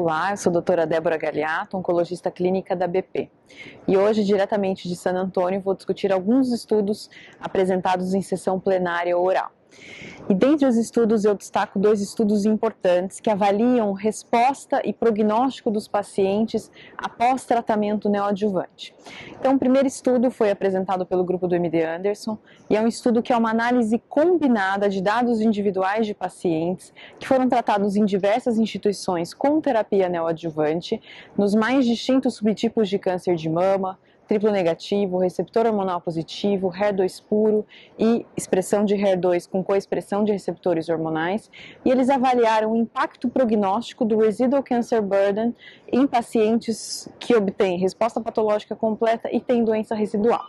Olá, eu sou a doutora Débora Galiato, oncologista clínica da BP. E hoje, diretamente de San Antônio, vou discutir alguns estudos apresentados em sessão plenária oral. E dentre os estudos eu destaco dois estudos importantes que avaliam resposta e prognóstico dos pacientes após tratamento neoadjuvante. Então, o primeiro estudo foi apresentado pelo grupo do MD Anderson e é um estudo que é uma análise combinada de dados individuais de pacientes que foram tratados em diversas instituições com terapia neoadjuvante nos mais distintos subtipos de câncer de mama, triplo negativo, receptor hormonal positivo, HER2 puro e expressão de HER2 com coexpressão de receptores hormonais, e eles avaliaram o impacto prognóstico do residual cancer burden em pacientes que obtêm resposta patológica completa e têm doença residual.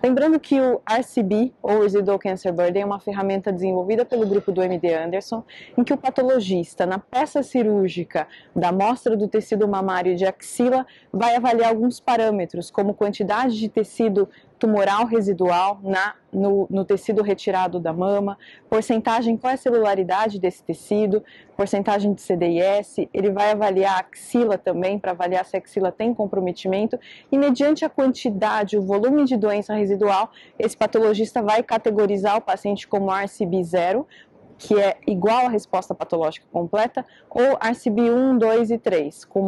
Lembrando que o RCB, ou Residual Cancer Burden, é uma ferramenta desenvolvida pelo grupo do MD Anderson, em que o patologista, na peça cirúrgica da amostra do tecido mamário de axila, vai avaliar alguns parâmetros, como quantidade quantidade de tecido tumoral residual na, no, no, tecido retirado da mama, porcentagem, qual é a celularidade desse tecido, porcentagem de CDIS, ele vai avaliar a axila também, para avaliar se a axila tem comprometimento, e mediante a quantidade, o volume de doença residual, esse patologista vai categorizar o paciente como RCB 0, que é igual à resposta patológica completa, ou RCB 1, 2 e 3, com